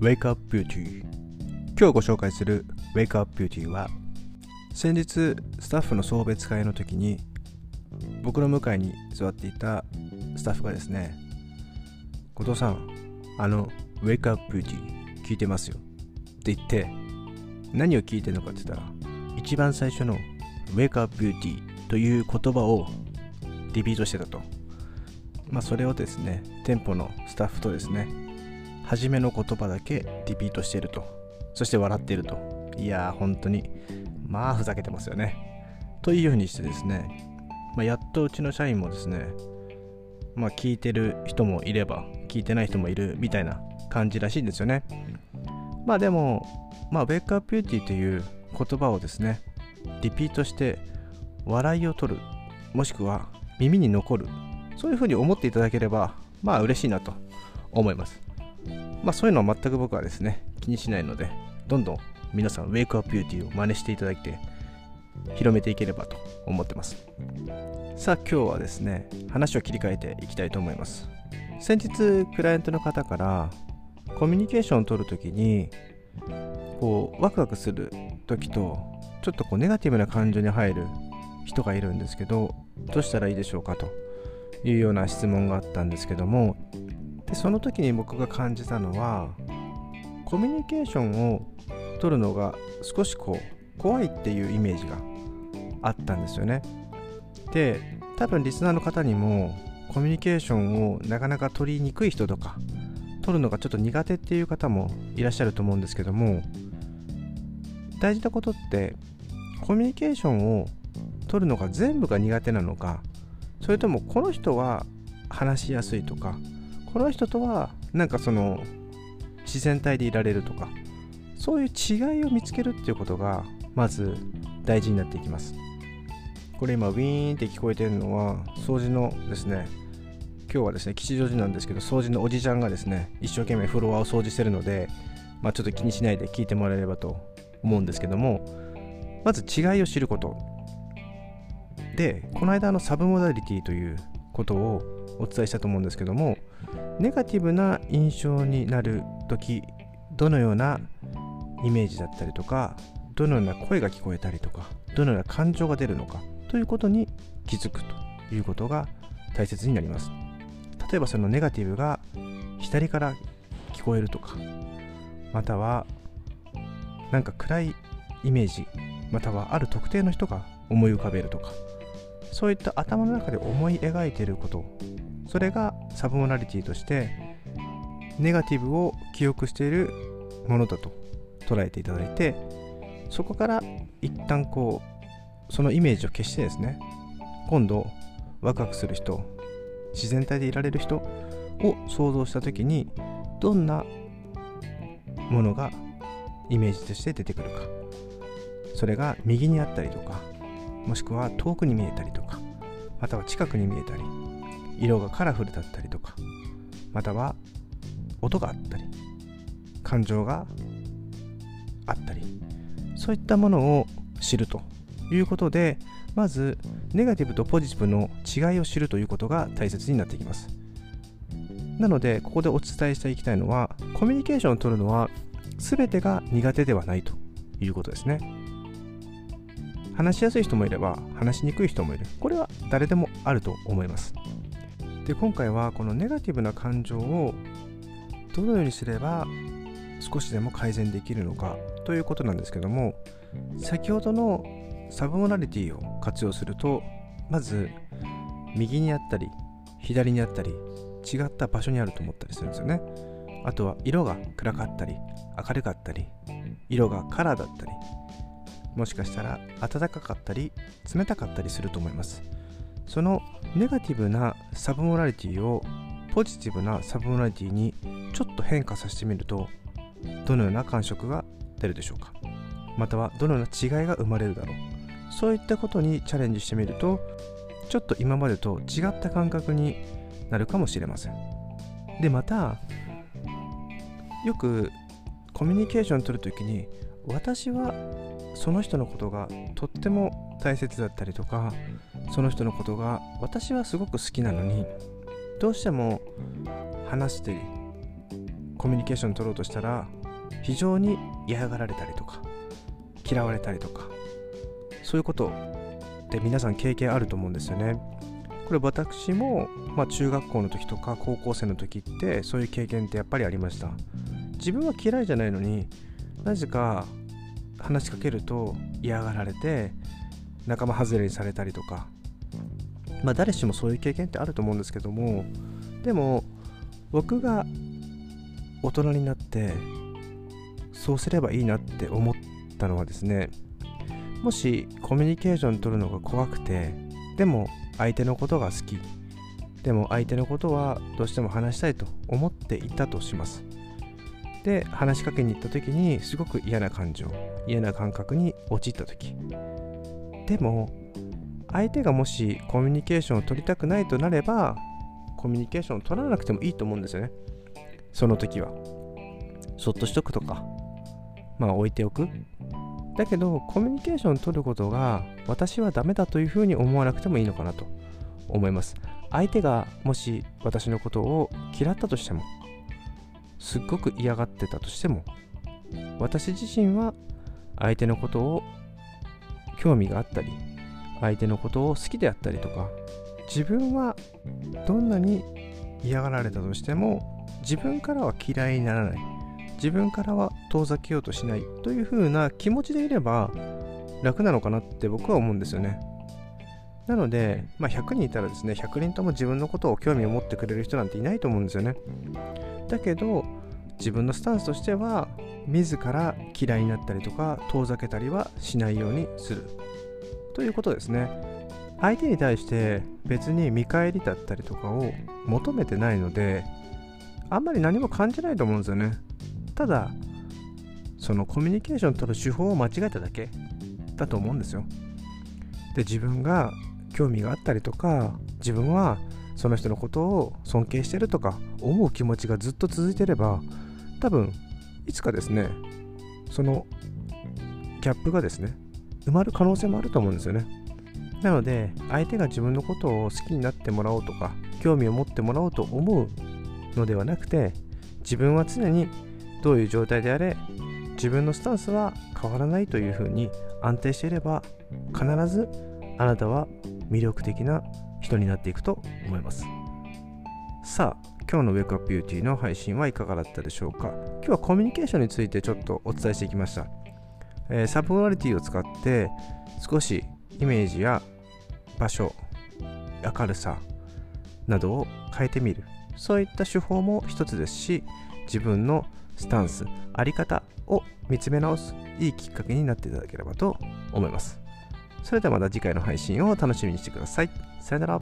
Wake Up Beauty 今日ご紹介する Wake Up Beauty は先日スタッフの送別会の時に僕の向かいに座っていたスタッフがですね後藤さんあの Wake Up Beauty 聞いてますよ。って言って何を聞いてるのかって言ったら一番最初の Wake Up Beauty という言葉をリピートしてたと。まあそれをですね店舗のスタッフとですね初めの言葉だけリピートしていると。そして笑っていると。いやー本当に。まあふざけてますよね。というようにしてですね、まあ、やっとうちの社員もですねまあ聞いてる人もいれば聞いてない人もいるみたいな感じらしいんですよね。まあでもまあウェイクアップビューティーという言葉をですねリピートして笑いを取るもしくは耳に残るそういうふうに思っていただければまあ嬉しいなと思います。まあそういうのは全く僕はですね気にしないのでどんどん皆さんウェイクアップビューティーを真似していただいて広めていければと思ってます。さあ今日はですね話を切り替えていきたいと思います。先日クライアントの方からコミュニケーションを取るときにこうワクワクする時とちょっとこうネガティブな感情に入る人がいるんですけどどうしたらいいでしょうかというような質問があったんですけどもでその時に僕が感じたのはコミュニケーションを取るのが少しこう怖いっていうイメージがあったんですよね。で多分リスナーの方にもコミュニケーションをなかなか取りにくい人とか取るのがちょっと苦手っていう方もいらっしゃると思うんですけども大事なことってコミュニケーションを取るのが全部が苦手なのかそれともこの人は話しやすいとかこの人とはなんかその自然体でいられるとかそういう違いを見つけるっていうことがまず大事になっていきます。これ今ウィーンって聞こえてるのは掃除のですね今日はですね吉祥寺なんですけど掃除のおじちゃんがですね一生懸命フロアを掃除してるのでまあちょっと気にしないで聞いてもらえればと思うんですけどもまず違いを知ること。でこの間のサブモダリティということをお伝えしたと思うんですけどもネガティブな印象になる時どのようなイメージだったりとかどのような声が聞こえたりとかどのような感情が出るのかということに気づくということが大切になります。例えばそのネガティブが左から聞こえるとかまたはなんか暗いイメージまたはある特定の人が思い浮かべるとかそういった頭の中で思い描いていることそれがサブモナリティとしてネガティブを記憶しているものだと捉えていただいてそこから一旦こうそのイメージを消してですね今度ワクワクする人自然体でいられる人を想像した時にどんなものがイメージとして出てくるか。それが右にあったりとかもしくは遠くに見えたりとかまたは近くに見えたり色がカラフルだったりとかまたは音があったり感情があったりそういったものを知るということでまずネガティブとポジティブの違いを知るということが大切になってきます。なのでここでお伝えしていきたいのはコミュニケーションを取るのは全てが苦手ではないということですね。話しやすい人もいれば話しにくい人もいる。これは誰でもあると思います。で今回はこのネガティブな感情をどのようにすれば少しでも改善できるのかということなんですけども先ほどのサブモナリティを活用するとまず右にあったり左にあったり違った場所にあると思ったりするんですよね。あとは色が暗かったり明るかったり色がカラーだったりもしかしたら暖かかったり冷たかったりすると思います。そのネガティブなサブモラリティをポジティブなサブモラリティにちょっと変化させてみるとどのような感触が出るでしょうか？またはどのような違いが生まれるだろう？そういったことにチャレンジしてみるとちょっと今までと違った感覚になるかもしれません。でまたよくコミュニケーションを取るときに私はその人のことがとっても大切だったりとかその人のことが私はすごく好きなのにどうしても話してコミュニケーション取ろうとしたら非常に嫌がられたりとか嫌われたりとかそういうことって皆さん経験あると思うんですよね。これ私も、まあ、中学校の時とか高校生の時ってそういう経験ってやっぱりありました。自分は嫌いじゃないのになぜか話しかけると嫌がられて仲間外れにされたりとか。まあ誰しもそういう経験ってあると思うんですけどもでも僕が大人になってそうすればいいなって思ったのはですねもしコミュニケーション取るのが怖くてでも相手のことが好きでも相手のことはどうしても話したいと思っていたとします。で話しかけに行った時にすごく嫌な感情嫌な感覚に陥った時。でも相手がもしコミュニケーションを取りたくないとなればコミュニケーションを取らなくてもいいと思うんですよね。その時は。そっとしとくとか。まあ置いておく。だけどコミュニケーションを取ることが私はダメだというふうに思わなくてもいいのかなと。思います。相手がもし私のことを嫌ったとしてもすっごく嫌がってたとしても私自身は相手のことを興味があったり相手のことを好きであったりとか自分はどんなに嫌がられたとしても自分からは嫌いにならない自分からは遠ざけようとしないという風な気持ちでいれば楽なのかなって僕は思うんですよね。なので、まあ、100人いたらですね、100人とも自分のことを興味を持ってくれる人なんていないと思うんですよね。だけど、自分のスタンスとしては、自ら嫌いになったりとか、遠ざけたりはしないようにする。ということですね。相手に対して別に見返りだったりとかを求めてないので、あんまり何も感じないと思うんですよね。ただそのコミュニケーション取る手法を間違えただけだと思うんですよで自分が興味があったりとか自分はその人のことを尊敬してるとか思う気持ちがずっと続いてれば多分いつかですねそのギャップがですね埋まる可能性もあると思うんですよね。なので相手が自分のことを好きになってもらおうとか興味を持ってもらおうと思うのではなくて自分は常にどういう状態であれ自分のスタンスは変わらないというふうに安定していれば必ずあなたは魅力的な人になっていくと思います。さあ今日のウェイクアップビューティーの配信はいかがだったでしょうか？今日はコミュニケーションについてちょっとお伝えしていきました、えー、サブモラリティを使って少しイメージや場所明るさなどを変えてみる。そういった手法も一つですし自分のスタンス、あり方を見つめ直すいいきっかけになっていただければと思います。それではまた次回の配信を楽しみにしてください。さよなら。